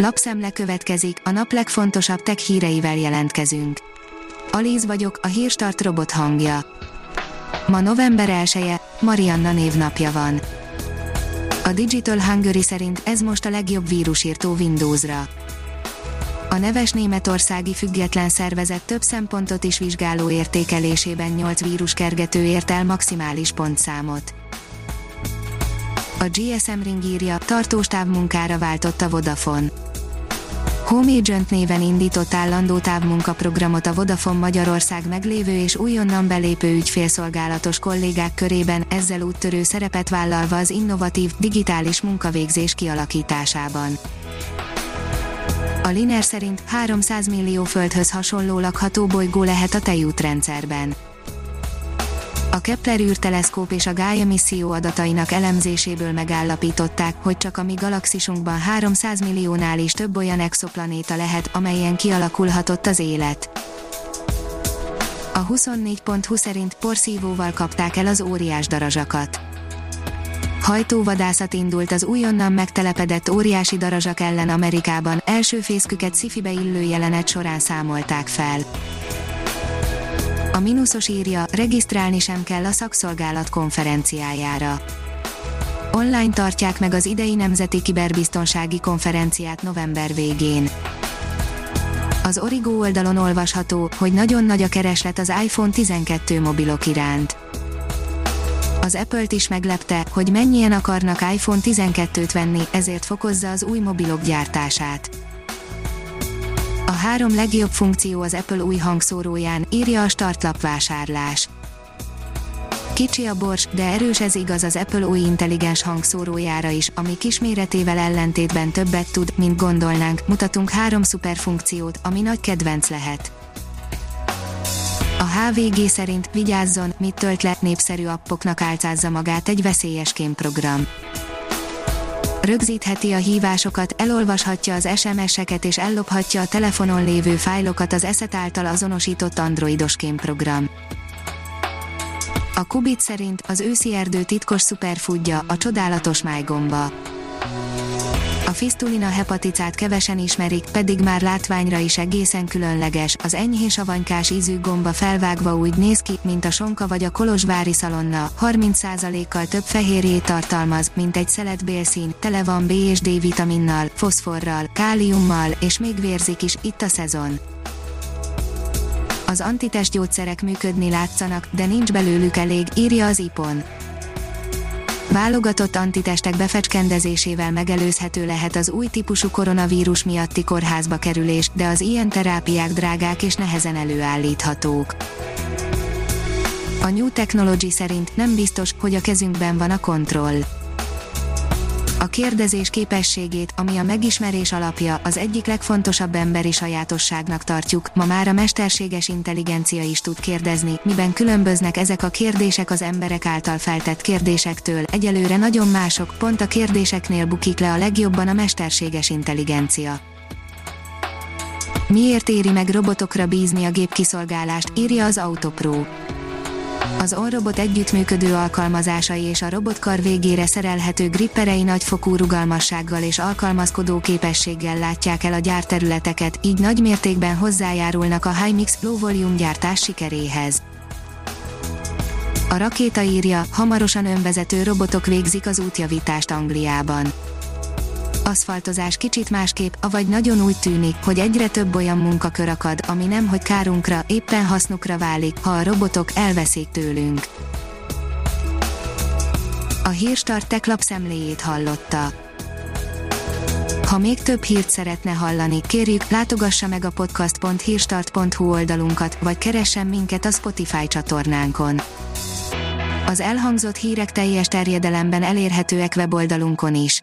Lapszemle következik, a nap legfontosabb tech híreivel jelentkezünk. Alíz vagyok, a hírstart robot hangja. Ma november 1 Marianna névnapja van. A Digital Hungary szerint ez most a legjobb vírusírtó Windowsra. A neves németországi független szervezet több szempontot is vizsgáló értékelésében 8 víruskergető ért el maximális pontszámot. A GSM Ring írja, tartós távmunkára váltott a Vodafone. Home Agent néven indított állandó távmunkaprogramot a Vodafone Magyarország meglévő és újonnan belépő ügyfélszolgálatos kollégák körében, ezzel úttörő szerepet vállalva az innovatív, digitális munkavégzés kialakításában. A Liner szerint 300 millió földhöz hasonló lakható bolygó lehet a tejútrendszerben. A Kepler űrteleszkóp és a Gaia misszió adatainak elemzéséből megállapították, hogy csak a mi galaxisunkban 300 milliónál is több olyan exoplanéta lehet, amelyen kialakulhatott az élet. A 24.20 szerint porszívóval kapták el az óriás darazsakat. Hajtóvadászat indult az újonnan megtelepedett óriási darazsak ellen Amerikában, első fészküket szifibe illő jelenet során számolták fel. A mínuszos írja, regisztrálni sem kell a szakszolgálat konferenciájára. Online tartják meg az idei Nemzeti Kiberbiztonsági Konferenciát november végén. Az Origo oldalon olvasható, hogy nagyon nagy a kereslet az iPhone 12 mobilok iránt. Az Apple-t is meglepte, hogy mennyien akarnak iPhone 12-t venni, ezért fokozza az új mobilok gyártását. A három legjobb funkció az Apple új hangszóróján, írja a startlap vásárlás. Kicsi a bors, de erős ez igaz az Apple új intelligens hangszórójára is, ami kisméretével ellentétben többet tud, mint gondolnánk. Mutatunk három szuperfunkciót, ami nagy kedvenc lehet. A HVG szerint vigyázzon, mit tölt le, népszerű appoknak álcázza magát egy veszélyes kémprogram rögzítheti a hívásokat, elolvashatja az SMS-eket és ellophatja a telefonon lévő fájlokat az ESET által azonosított androidos kémprogram. A Kubit szerint az őszi erdő titkos szuperfoodja, a csodálatos májgomba. A fistulina hepaticát kevesen ismerik, pedig már látványra is egészen különleges, az enyhén savanykás ízű gomba felvágva úgy néz ki, mint a sonka vagy a kolozsvári szalonna, 30%-kal több fehérjét tartalmaz, mint egy szelet bélszín, tele van B és D vitaminnal, foszforral, káliummal, és még vérzik is, itt a szezon. Az antitest gyógyszerek működni látszanak, de nincs belőlük elég, írja az IPON. Válogatott antitestek befecskendezésével megelőzhető lehet az új típusú koronavírus miatti kórházba kerülés, de az ilyen terápiák drágák és nehezen előállíthatók. A New Technology szerint nem biztos, hogy a kezünkben van a kontroll a kérdezés képességét, ami a megismerés alapja, az egyik legfontosabb emberi sajátosságnak tartjuk, ma már a mesterséges intelligencia is tud kérdezni, miben különböznek ezek a kérdések az emberek által feltett kérdésektől, egyelőre nagyon mások, pont a kérdéseknél bukik le a legjobban a mesterséges intelligencia. Miért éri meg robotokra bízni a gépkiszolgálást, írja az Autopro az OnRobot együttműködő alkalmazásai és a robotkar végére szerelhető gripperei nagyfokú rugalmassággal és alkalmazkodó képességgel látják el a gyárterületeket, így nagy mértékben hozzájárulnak a High-Mix Low Volume gyártás sikeréhez. A rakéta írja, hamarosan önvezető robotok végzik az útjavítást Angliában aszfaltozás kicsit másképp, avagy nagyon úgy tűnik, hogy egyre több olyan munkakör akad, ami nem hogy kárunkra, éppen hasznukra válik, ha a robotok elveszik tőlünk. A Hírstart tech lapszemléjét hallotta. Ha még több hírt szeretne hallani, kérjük, látogassa meg a podcast.hírstart.hu oldalunkat, vagy keressen minket a Spotify csatornánkon. Az elhangzott hírek teljes terjedelemben elérhetőek weboldalunkon is.